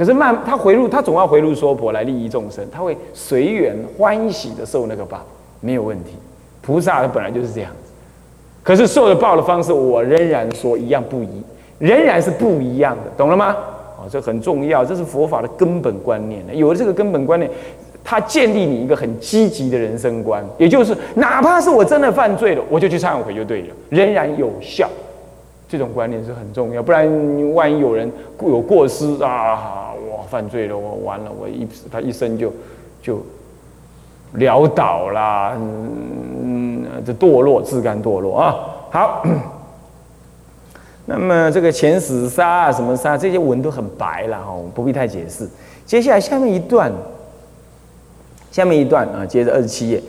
可是慢，他回路，他总要回路娑婆来利益众生，他会随缘欢喜的受那个报，没有问题。菩萨他本来就是这样子，可是受的报的方式，我仍然说一样不一，仍然是不一样的，懂了吗？哦，这很重要，这是佛法的根本观念。有了这个根本观念，它建立你一个很积极的人生观，也就是哪怕是我真的犯罪了，我就去忏悔就对了，仍然有效。这种观念是很重要，不然万一有人有过失啊，我犯罪了，我完了，我一他一生就就潦倒啦，嗯，这堕落自甘堕落啊。好，那么这个前死杀啊，什么杀，这些文都很白了哈，我不必太解释。接下来下面一段，下面一段啊，接着二十七页。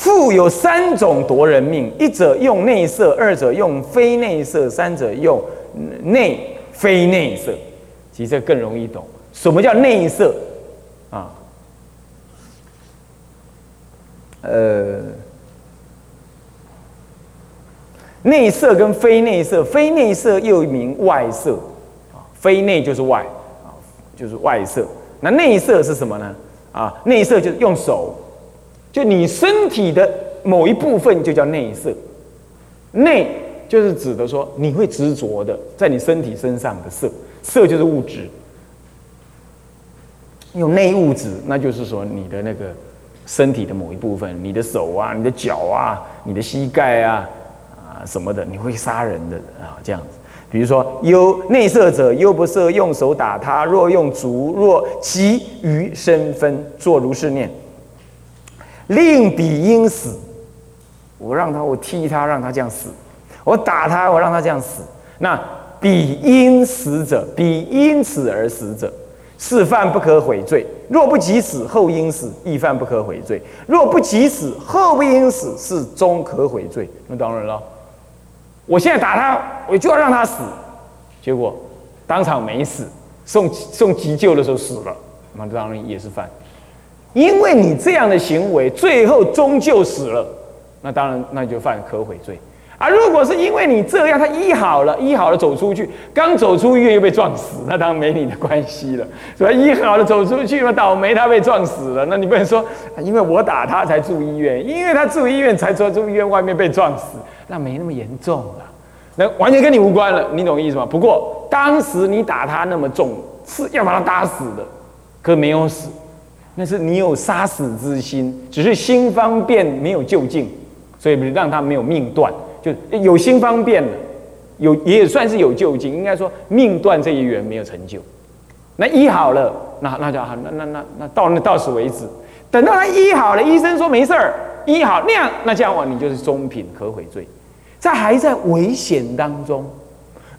复有三种夺人命：一者用内色，二者用非内色，三者用内非内色。其实这更容易懂。什么叫内色？啊，呃，内色跟非内色，非内色又名外色啊，非内就是外啊，就是外色。那内色是什么呢？啊，内色就是用手。就你身体的某一部分就叫内色，内就是指的说你会执着的在你身体身上的色，色就是物质，有内物质，那就是说你的那个身体的某一部分，你的手啊，你的脚啊，你的膝盖啊，啊什么的，你会杀人的啊这样子。比如说有内色者又不色，用手打他；若用足，若其余身分，作如是念。令彼应死，我让他，我踢他，让他这样死；我打他，我让他这样死。那彼因死者，彼因此而死者，是犯不可悔罪。若不及死，后因死，亦犯不可悔罪。若不及死，后不因死，是终可悔罪。那当然了，我现在打他，我就要让他死，结果当场没死，送送急救的时候死了，那当然也是犯。因为你这样的行为，最后终究死了，那当然那就犯可悔罪啊！如果是因为你这样，他医好了，医好了走出去，刚走出医院又被撞死，那当然没你的关系了，是吧？医好了走出去嘛，倒霉他被撞死了，那你不能说因为我打他才住医院，因为他住医院才说住医院外面被撞死，那没那么严重了，那完全跟你无关了，你懂意思吗？不过当时你打他那么重，是要把他打死的，可没有死。那是你有杀死之心，只是心方便没有就近，所以让他没有命断，就有心方便了，有也算是有就近。应该说命断这一缘没有成就。那医好了，那那就好，那那那那到那到此为止。等到他医好了，医生说没事儿，医好那样，那这样话你就是中品可悔罪，在还在危险当中，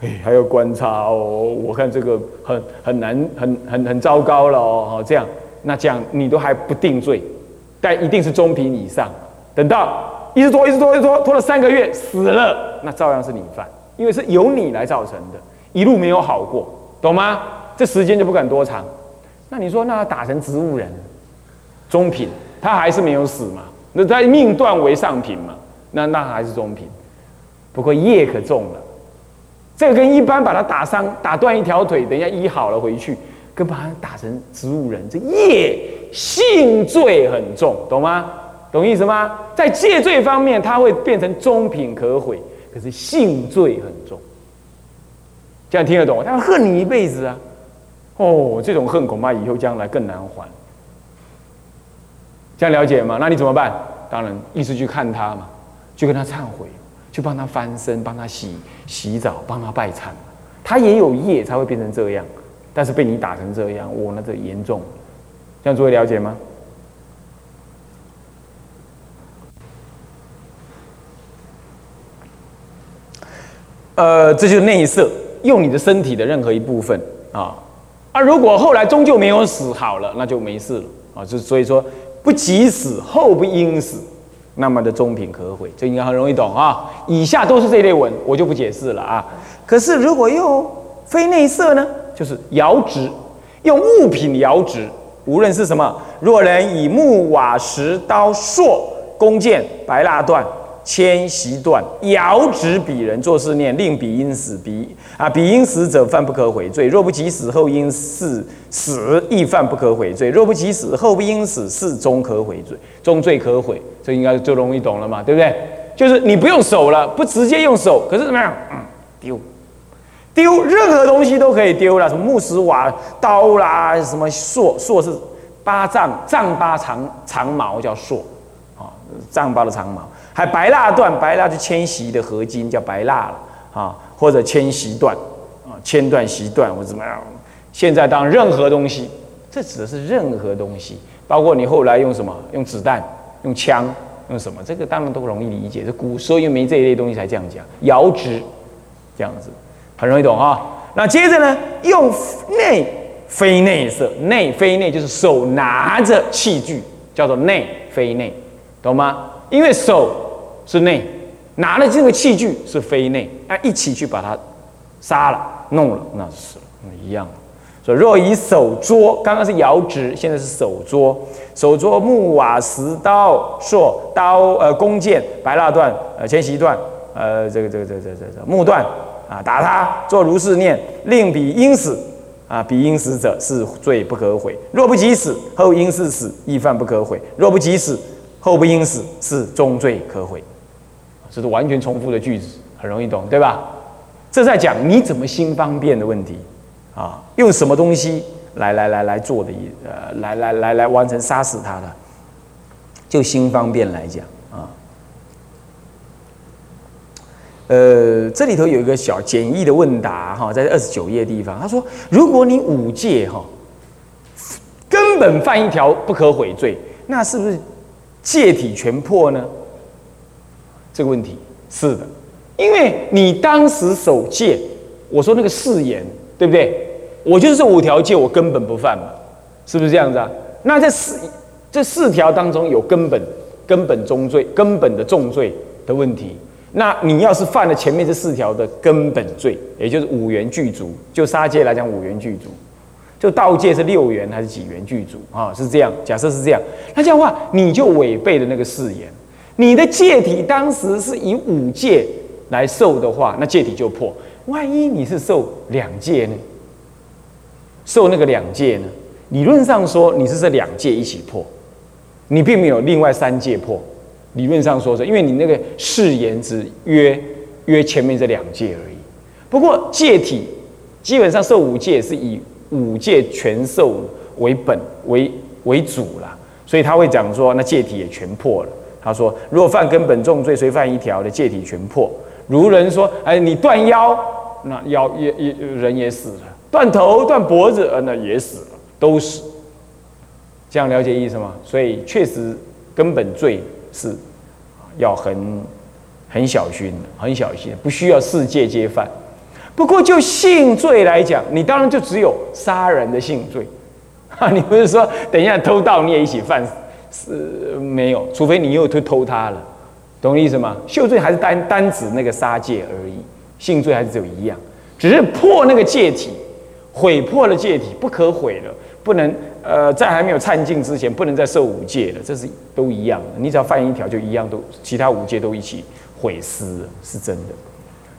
哎，还要观察哦。我看这个很很难，很很很糟糕了哦，这样。那这样你都还不定罪，但一定是中品以上。等到一直拖，一直拖，一直拖，拖了三个月死了，那照样是你犯，因为是由你来造成的，一路没有好过，懂吗？这时间就不敢多长。那你说，那打成植物人，中品，他还是没有死嘛？那他命断为上品嘛？那那还是中品，不过业可重了。这个跟一般把他打伤、打断一条腿，等一下医好了回去。跟把他打成植物人，这业性罪很重，懂吗？懂意思吗？在戒罪方面，他会变成中品可悔，可是性罪很重。这样听得懂？他恨你一辈子啊！哦，这种恨恐怕以后将来更难还。这样了解吗？那你怎么办？当然，一直去看他嘛，去跟他忏悔，去帮他翻身，帮他洗洗澡，帮他拜忏。他也有业，才会变成这样。但是被你打成这样，我那这严重，这样诸位了解吗？呃，这就是内色，用你的身体的任何一部分啊啊！如果后来终究没有死好了，那就没事了啊！就所以说，不及死，后不应死，那么的中品可毁，这应该很容易懂啊。以下都是这类文，我就不解释了啊。可是如果又非内色呢？就是摇直，用物品摇直，无论是什么。若人以木瓦石刀槊弓箭白蜡断，迁习断，遥指彼人，作是念，令彼因死，彼啊彼因死者，犯不可悔罪。若不及死，后因死死，亦犯不可悔罪。若不及死，后不因死，是终可悔罪，终罪可悔。这应该就容易懂了嘛，对不对？就是你不用手了，不直接用手，可是怎么样？嗯，丢，丢，任何东西都可以丢了，什么木石瓦刀啦，什么槊，槊是八丈丈八长长矛叫槊，啊，丈八的长矛。还白蜡断，白蜡就迁徙的合金叫白蜡了啊，或者迁徙断啊，千断席断或怎么？样？现在当任何东西，这指的是任何东西，包括你后来用什么，用子弹，用枪，用什么，这个当然都容易理解。这古时候又没这一类东西才这样讲，摇直这样子，很容易懂啊。那接着呢，用内非内色，内非内就是手拿着器具，叫做内非内，懂吗？因为手是内，拿了这个器具是非内，啊，一起去把它杀了、弄了，那是一样的。所以若以手捉，刚刚是摇指，现在是手捉，手捉木瓦石刀槊刀呃弓箭白蜡断呃千席断呃这个这个这个这个这个木断啊打他做如是念，令彼因死啊彼因死者是罪不可悔。若不及死，后因是死，亦犯不可悔。若不及死。后不应死，是终罪可悔，这是完全重复的句子，很容易懂，对吧？这在讲你怎么心方便的问题啊，用什么东西来来来来做的，一呃，来来来来完成杀死他的，就心方便来讲啊。呃，这里头有一个小简易的问答哈，在二十九页地方，他说：如果你五戒哈，根本犯一条不可悔罪，那是不是？戒体全破呢？这个问题是的，因为你当时守戒，我说那个誓言，对不对？我就是这五条戒，我根本不犯嘛，是不是这样子啊？那这四这四条当中有根本根本重罪、根本的重罪的问题，那你要是犯了前面这四条的根本罪，也就是五元具足，就杀戒来讲，五元具足。就道界是六元还是几元具足啊？是这样，假设是这样，那这样的话你就违背了那个誓言。你的戒体当时是以五戒来受的话，那戒体就破。万一你是受两戒呢？受那个两戒呢？理论上说你是这两戒一起破，你并没有另外三戒破。理论上说是，因为你那个誓言只约约前面这两戒而已。不过戒体基本上受五戒是以。五戒全受为本为为主了，所以他会讲说，那戒体也全破了。他说，如果犯根本重罪，虽犯一条的戒体全破。如人说，哎，你断腰，那腰也也人也死了；断头、断脖子，呃，那也死了，都死。这样了解意思吗？所以确实根本罪是要很很小心，很小心，不需要世界皆犯。不过就性罪来讲，你当然就只有杀人的性罪，啊，你不是说等一下偷盗你也一起犯，是没有，除非你又偷偷他了，懂我意思吗？秀罪还是单单指那个杀戒而已，性罪还是只有一样，只是破那个戒体，毁破了戒体，不可毁了，不能呃在还没有忏尽之前，不能再受五戒了，这是都一样的，你只要犯一条就一样，都其他五戒都一起毁失了，是真的，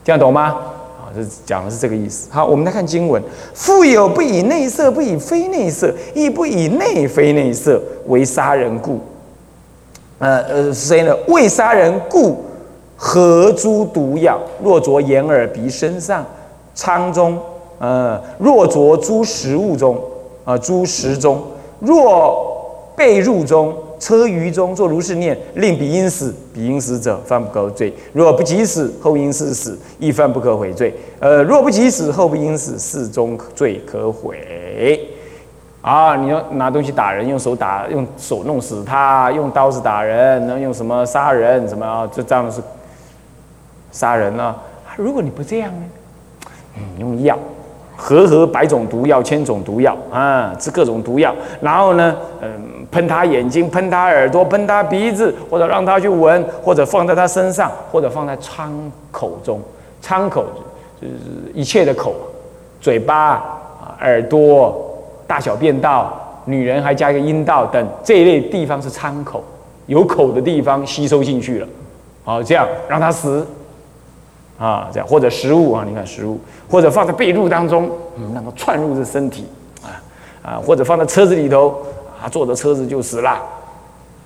这样懂吗？啊，这讲的是这个意思。好，我们来看经文：富有不以内色，不以非内色，亦不以内非内色为杀人故。呃呃，谁呢？为杀人故，何诸毒药？若着眼耳鼻身上仓中，呃，若着诸食物中，啊，诸食中，若被入中。车舆中作如是念，令彼因死，彼因死者犯不可罪。若不及死，后因是死，亦犯不可悔罪。呃，若不及死，后不因死，是中罪可悔。啊，你要拿东西打人，用手打，用手弄死他，用刀子打人，能用什么杀人？什么？这这样是杀人呢？如果你不这样呢？嗯，用药。和合百种毒药，千种毒药啊，吃各种毒药，然后呢，嗯，喷他眼睛，喷他耳朵，喷他鼻子，或者让他去闻，或者放在他身上，或者放在窗口中，窗口就是一切的口，嘴巴、耳朵、大小便道，女人还加一个阴道等这一类地方是窗口，有口的地方吸收进去了，好，这样让他死，啊，这样或者食物啊，你看食物，或者放在被褥当中，嗯，让它窜入这身体，啊啊，或者放在车子里头，啊，坐着车子就死了，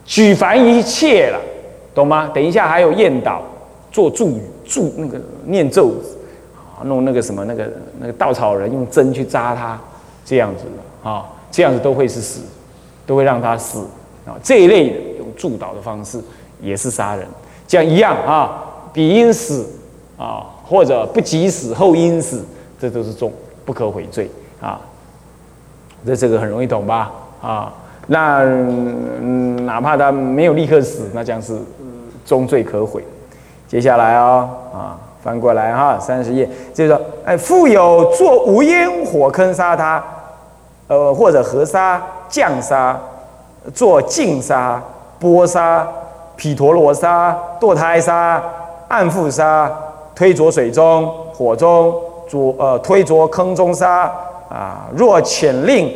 举凡一切了，懂吗？等一下还有验导做祝语，祝那个念咒，啊，弄那个什么那个那个稻草人用针去扎他，这样子的啊，这样子都会是死，都会让他死啊，这一类的用助导的方式也是杀人。这样一样啊，比因死啊，或者不及死后因死，这都是重不可悔罪啊。这这个很容易懂吧？啊，那哪怕他没有立刻死，那将是重罪可悔。接下来啊啊，翻过来哈，三十页，就是说，哎，复有做无烟火坑杀他，呃，或者河杀、降杀、做净杀、波杀。毗陀罗沙、堕胎沙、暗覆沙、推着水中、火中、着呃推着坑中沙啊！若遣令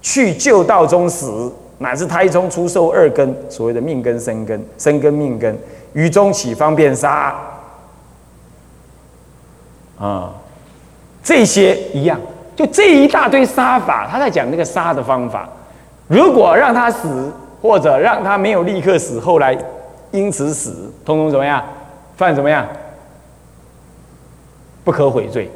去旧道中死，乃至胎中出受二根，所谓的命根、生根、生根、命根，于中起方便杀啊！这些一样，就这一大堆杀法，他在讲那个杀的方法。如果让他死。或者让他没有立刻死，后来因此死，通通怎么样？犯怎么样？不可悔罪，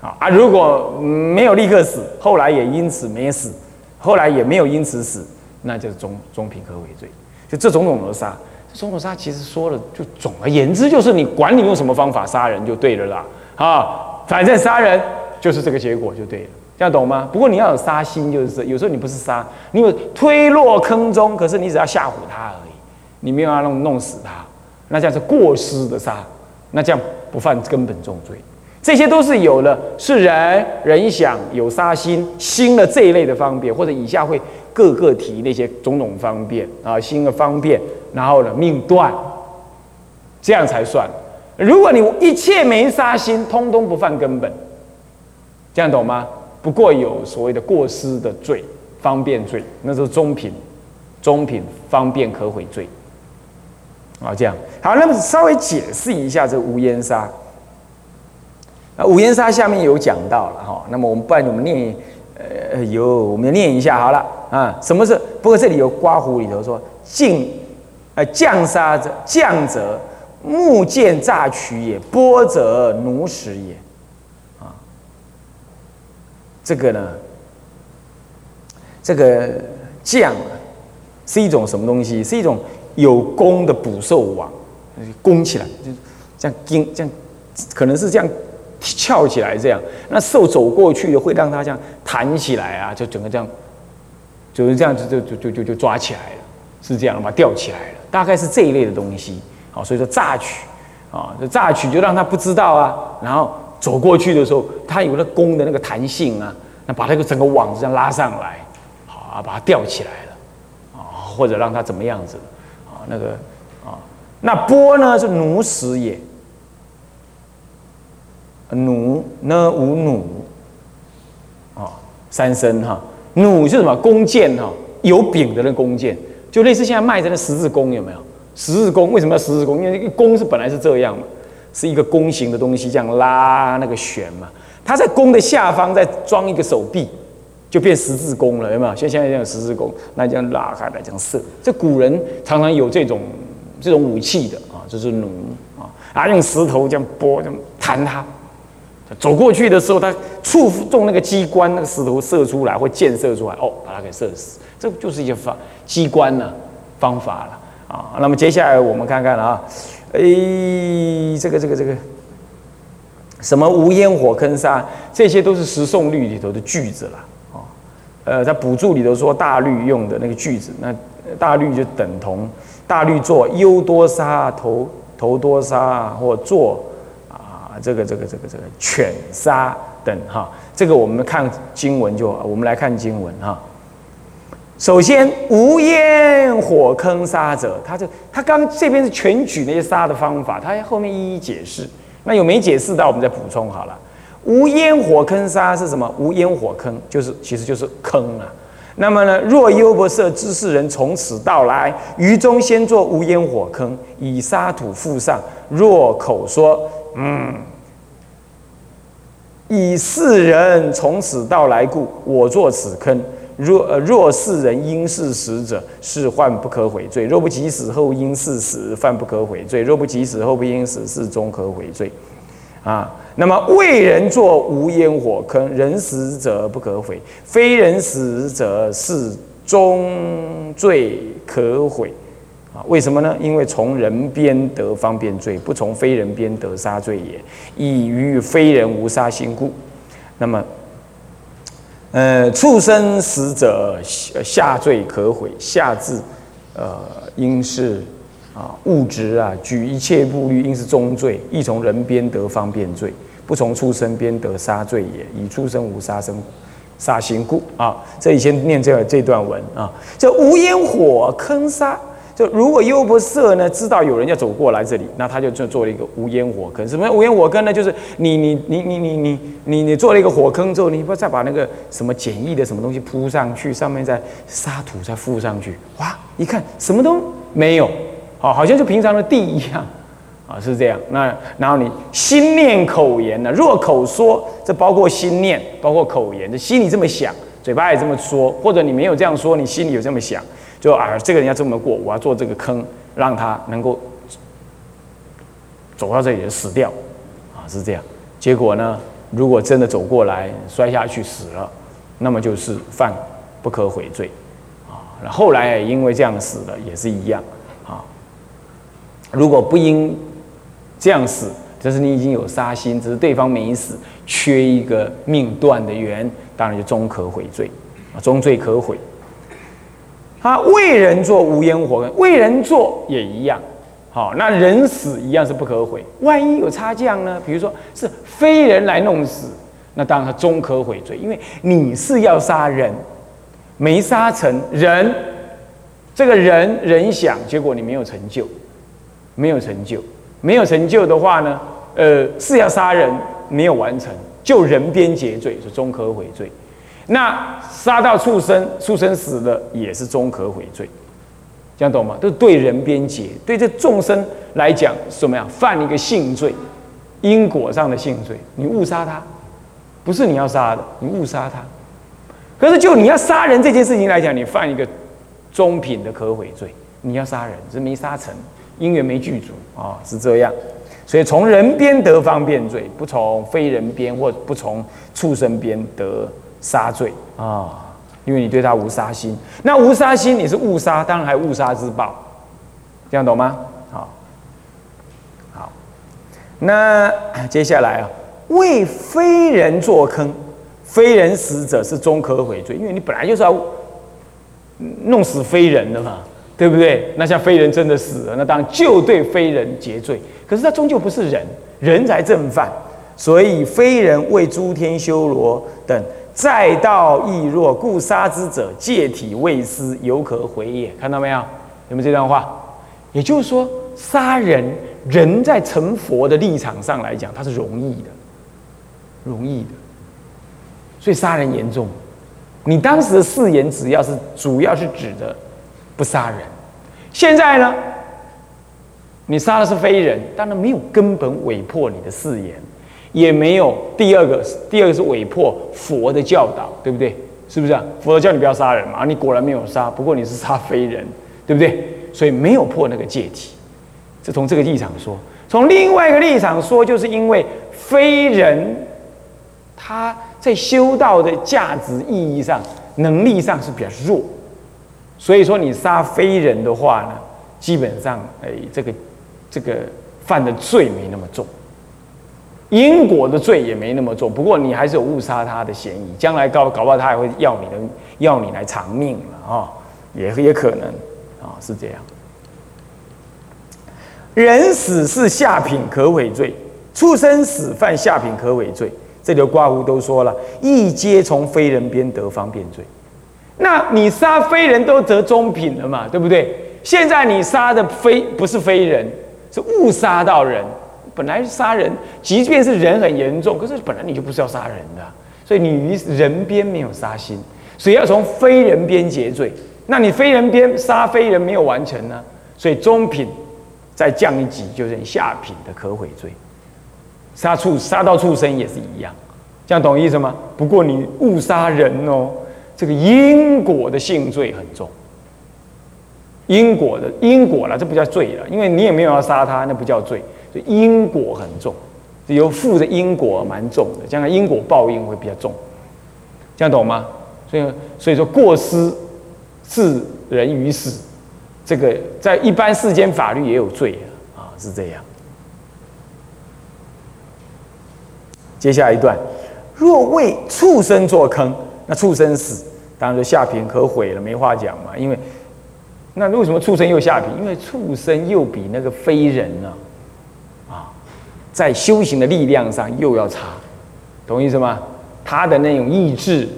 啊啊！如果没有立刻死，后来也因此没死，后来也没有因此死，那就是中中品可悔罪。就这种种的杀，这种种杀其实说了，就总而言之，就是你管你用什么方法杀人就对了啦，啊，反正杀人就是这个结果就对了。这样懂吗？不过你要有杀心，就是有时候你不是杀，你有推落坑中，可是你只要吓唬他而已，你没有要弄弄死他，那这样是过失的杀，那这样不犯根本重罪。这些都是有了是人人想有杀心，心的这一类的方便，或者以下会各个提那些种种方便啊，心的方便，然后呢命断，这样才算。如果你一切没杀心，通通不犯根本，这样懂吗？不过有所谓的过失的罪，方便罪，那是中品，中品方便可悔罪。啊，这样好，那么稍微解释一下这无烟杀。啊，五烟沙下面有讲到了哈，那么我们不然我们念，呃，有我们念一下好了啊。什么是？不过这里有刮胡里头说，尽，呃，降杀者，降者木剑诈取也，波者奴食也。啊这个呢，这个将是一种什么东西？是一种有弓的捕兽网，弓起来，就这样钉，这样可能是这样翘起来，这样那兽走过去的会让它这样弹起来啊，就整个这样，就是这样子就就就就抓起来了，是这样吗？吊起来了，大概是这一类的东西。好，所以说榨取啊，这榨取就让他不知道啊，然后。走过去的时候，它有那弓的那个弹性啊，那把那个整个网子这样拉上来，好啊，把它吊起来了，啊，或者让它怎么样子，啊，那个啊，那波呢是奴使也，弩呢无弩，啊，三声哈，弩是什么？弓箭哈，有柄的那弓箭，就类似现在卖的那十字弓有没有？十字弓为什么要十字弓？因为弓是本来是这样嘛。是一个弓形的东西，这样拉那个弦嘛，它在弓的下方再装一个手臂，就变十字弓了，有没有？像现在这样十字弓，那这样拉开来这样射。这古人常常有这种这种武器的啊，就是弩啊，啊用石头这样拨，这样弹它，走过去的时候，他触中那个机关，那个石头射出来或箭射出来，哦，把它给射死。这就是一些方机关呢方法了啊。那么接下来我们看看啊。哎，这个这个这个，什么无烟火坑杀，这些都是十送律里头的句子了啊。呃，在补注里头说大律用的那个句子，那大律就等同大律做优多杀头头多杀或做啊这个这个这个这个犬杀等哈。这个我们看经文就，我们来看经文哈。首先，无烟火坑杀者，他就他刚这边是全举那些杀的方法，他后面一一解释。那有没解释到，我们再补充好了。无烟火坑杀是什么？无烟火坑就是其实就是坑啊。那么呢，若优婆塞知世人从此到来，于中先作无烟火坑，以沙土覆上。若口说，嗯，以世人从此到来故，我作此坑。若若世人因是死者，是患不可悔罪；若不及死后因是死，犯不可悔罪；若不及死后不因死，是终可悔罪。啊。那么为人作无烟火坑，人死者不可毁，非人死者是终罪可悔。啊，为什么呢？因为从人边得方便罪，不从非人边得杀罪也。以于非人无杀心故。那么，呃，畜生死者下罪可悔，下至呃，应是。啊，物质啊，举一切步律，应是中罪；亦从人边得方便罪，不从畜生边得杀罪也。以畜生无杀生，杀心故啊。这以前念这这段文啊，这无烟火坑杀。就如果优婆塞呢，知道有人要走过来这里，那他就就做了一个无烟火坑。什么无烟火坑呢？就是你你你你你你你你做了一个火坑之后，你不再把那个什么简易的什么东西铺上去，上面再沙土再覆上去，哇，一看什么都没有。哦，好像就平常的地一样，啊，是这样。那然后你心念口言呢？若口说，这包括心念，包括口言，这心里这么想，嘴巴也这么说，或者你没有这样说，你心里有这么想，就啊，这个人要这么过，我要做这个坑，让他能够走到这里就死掉，啊，是这样。结果呢，如果真的走过来摔下去死了，那么就是犯不可悔罪，啊，那后来因为这样死了也是一样。如果不因这样死，就是你已经有杀心，只是对方没死，缺一个命断的缘，当然就终可悔罪，啊，终罪可悔。他为人做无烟火，为人做也一样，好，那人死一样是不可悔。万一有差将呢？比如说是非人来弄死，那当然他终可悔罪，因为你是要杀人，没杀成人，这个人人想，结果你没有成就。没有成就，没有成就的话呢，呃，是要杀人，没有完成，就人边结罪，是终可悔罪。那杀到畜生，畜生死了也是终可悔罪，这样懂吗？都对人边结，对这众生来讲，什么呀？犯一个性罪，因果上的性罪，你误杀他，不是你要杀的，你误杀他。可是就你要杀人这件事情来讲，你犯一个中品的可悔罪，你要杀人，只是没杀成。因缘没具足啊，是这样，所以从人边得方便罪，不从非人边或不从畜生边得杀罪啊，因为你对他无杀心，那无杀心你是误杀，当然还误杀之报，这样懂吗？好，好，那接下来啊，为非人做坑，非人死者是终可悔罪，因为你本来就是要弄死非人的嘛。对不对？那像非人真的死了，那当然就对非人结罪。可是他终究不是人，人才正犯，所以非人为诸天修罗等再道亦若，故杀之者戒体未失，犹可悔也。看到没有？有没有这段话？也就是说，杀人，人在成佛的立场上来讲，他是容易的，容易的。所以杀人严重。你当时的誓言，只要是主要是指的。不杀人，现在呢？你杀的是非人，当然没有根本违破你的誓言，也没有第二个，第二个是违破佛的教导，对不对？是不是啊？佛教你不要杀人嘛，你果然没有杀，不过你是杀非人，对不对？所以没有破那个戒体。这从这个立场说，从另外一个立场说，就是因为非人他在修道的价值意义上、能力上是比较弱。所以说，你杀非人的话呢，基本上，哎，这个，这个犯的罪没那么重，因果的罪也没那么重。不过你还是有误杀他的嫌疑，将来搞搞不好他还会要你的，要你来偿命了啊，也也可能啊，是这样。人死是下品可悔罪，畜生死犯下品可悔罪。这里刮胡都说了，一皆从非人边得方便罪。那你杀非人都得中品了嘛，对不对？现在你杀的非不是非人，是误杀到人。本来杀人，即便是人很严重，可是本来你就不是要杀人的，所以你人边没有杀心。所以要从非人边结罪。那你非人边杀非人没有完成呢，所以中品再降一级，就是下品的可悔罪。杀畜杀到畜生也是一样，这样懂意思吗？不过你误杀人哦，这个因果的性罪很重。因果的因果了，这不叫罪了，因为你也没有要杀他，那不叫罪。所以因果很重，有负的因果蛮重的，将来因果报应会比较重，这样懂吗？所以所以说过失致人于死，这个在一般世间法律也有罪啊，是这样。接下来一段，若为畜生做坑，那畜生死，当然就下品可毁了，没话讲嘛。因为那为什么畜生又下品？因为畜生又比那个非人呢，啊，在修行的力量上又要差，懂意思吗？他的那种意志，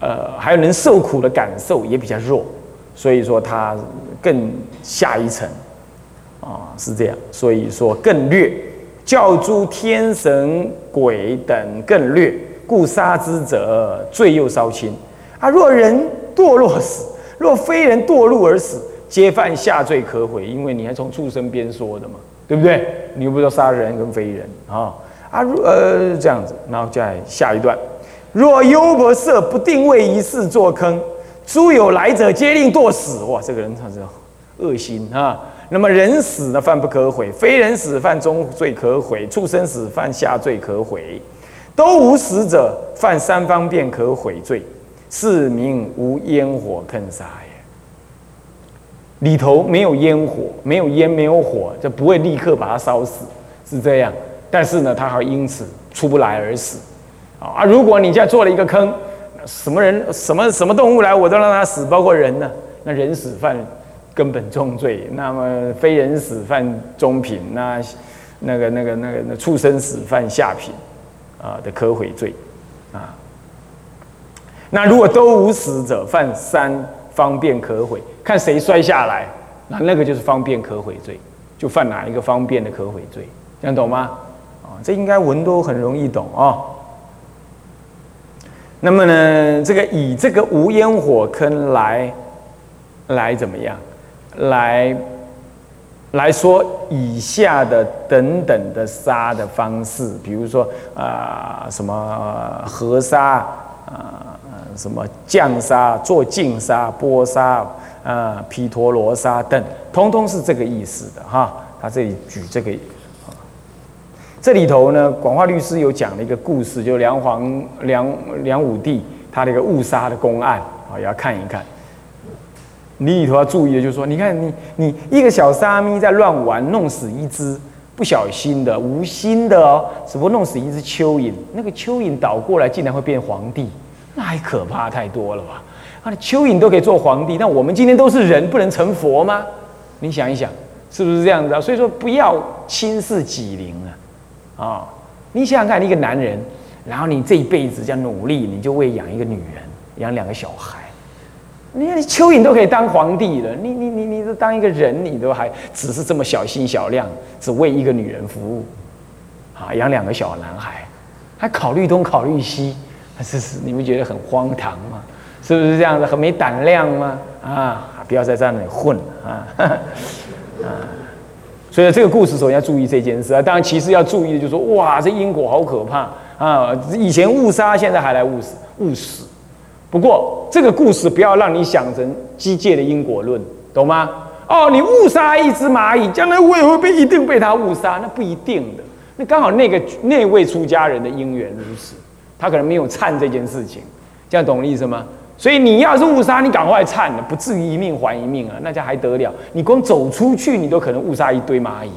呃，还有能受苦的感受也比较弱，所以说他更下一层，啊，是这样，所以说更劣。教诸天神鬼等更劣，故杀之者罪又稍轻。啊，若人堕落死，若非人堕落而死，皆犯下罪可悔，因为你还从畜生边说的嘛，对不对？你又不知道杀人跟非人啊啊，呃，这样子，然后再下一段：若优婆塞不定位一事作坑，诸有来者皆令堕死。哇，这个人他是恶心啊！那么人死呢，犯不可悔；非人死，犯中罪可悔；畜生死，犯下罪可悔。都无死者，犯三方便可悔罪，是名无烟火坑杀也。里头没有烟火，没有烟，没有火，就不会立刻把它烧死，是这样。但是呢，他还因此出不来而死。啊，如果你在做了一个坑，什么人、什么什么动物来，我都让它死，包括人呢？那人死犯。根本重罪，那么非人死犯中品，那那个那个那个那畜生死犯下品，啊的可悔罪，啊，那如果都无死者犯三方便可悔，看谁摔下来，那那个就是方便可悔罪，就犯哪一个方便的可悔罪，这样懂吗？啊，这应该文都很容易懂啊。那么呢，这个以这个无烟火坑来来怎么样？来来说以下的等等的杀的方式，比如说啊什么河杀啊什么降杀、做净杀、波杀啊毗陀罗杀等，通通是这个意思的哈。他这里举这个，这里头呢，广化律师有讲了一个故事，就梁皇梁梁武帝他的一个误杀的公案啊，要看一看。你里头要注意的，就是说，你看你你一个小沙弥在乱玩，弄死一只，不小心的、无心的哦，只不过弄死一只蚯蚓，那个蚯蚓倒过来竟然会变皇帝，那还可怕太多了吧？啊，蚯蚓都可以做皇帝，那我们今天都是人，不能成佛吗？你想一想，是不是这样子啊？所以说，不要轻视己灵啊！啊，你想想看，一个男人，然后你这一辈子这样努力，你就为养一个女人，养两个小孩。你看，蚯蚓都可以当皇帝了，你你你你都当一个人，你都还只是这么小心小量，只为一个女人服务，啊，养两个小男孩，还考虑东考虑西，这是你们觉得很荒唐吗？是不是这样子？很没胆量吗？啊，不要在这里混啊！啊，所以这个故事首先要注意这件事啊。当然，其实要注意的就是说，哇，这因果好可怕啊！以前误杀，现在还来误死，误死。不过这个故事不要让你想成机械的因果论，懂吗？哦，你误杀一只蚂蚁，将来我也会被一定被他误杀，那不一定的。那刚好那个那位出家人的因缘如此，他可能没有忏这件事情，这样懂我的意思吗？所以你要是误杀，你赶快忏了，不至于一命还一命啊，那家还得了？你光走出去，你都可能误杀一堆蚂蚁，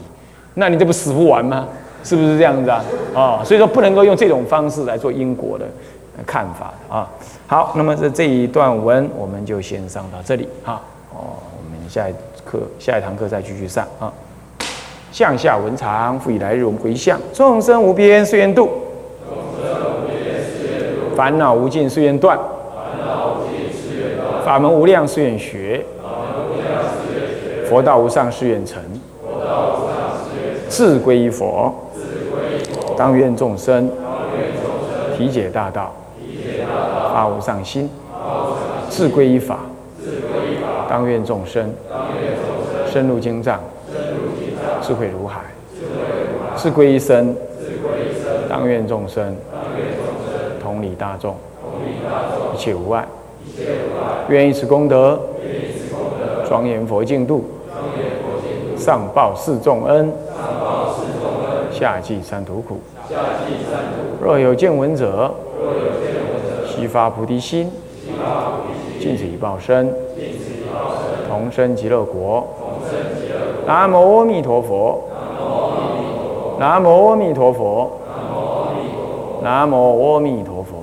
那你这不死不完吗？是不是这样子啊？啊，所以说不能够用这种方式来做因果的看法啊。好，那么这这一段文我们就先上到这里哈。哦，我们下一课下一堂课再继续上啊。向下文长，复以来日我们回向。众生无边誓愿度众生无边誓愿，烦恼无尽誓愿断，烦恼无尽誓愿断法门无量誓愿学，佛道无上誓愿成，志归于佛，当愿众生体解大道。发无上心，自归依法，当愿众生深入经藏，智慧如海，自归一生，当愿众生同理大众，一切无碍，愿以此功德庄严佛净土，上报四重恩，下济三途苦。若有见闻者，悉发菩提心，尽此一报身，同生极乐国。南无阿弥陀佛。南无阿弥陀佛。南无阿弥陀佛。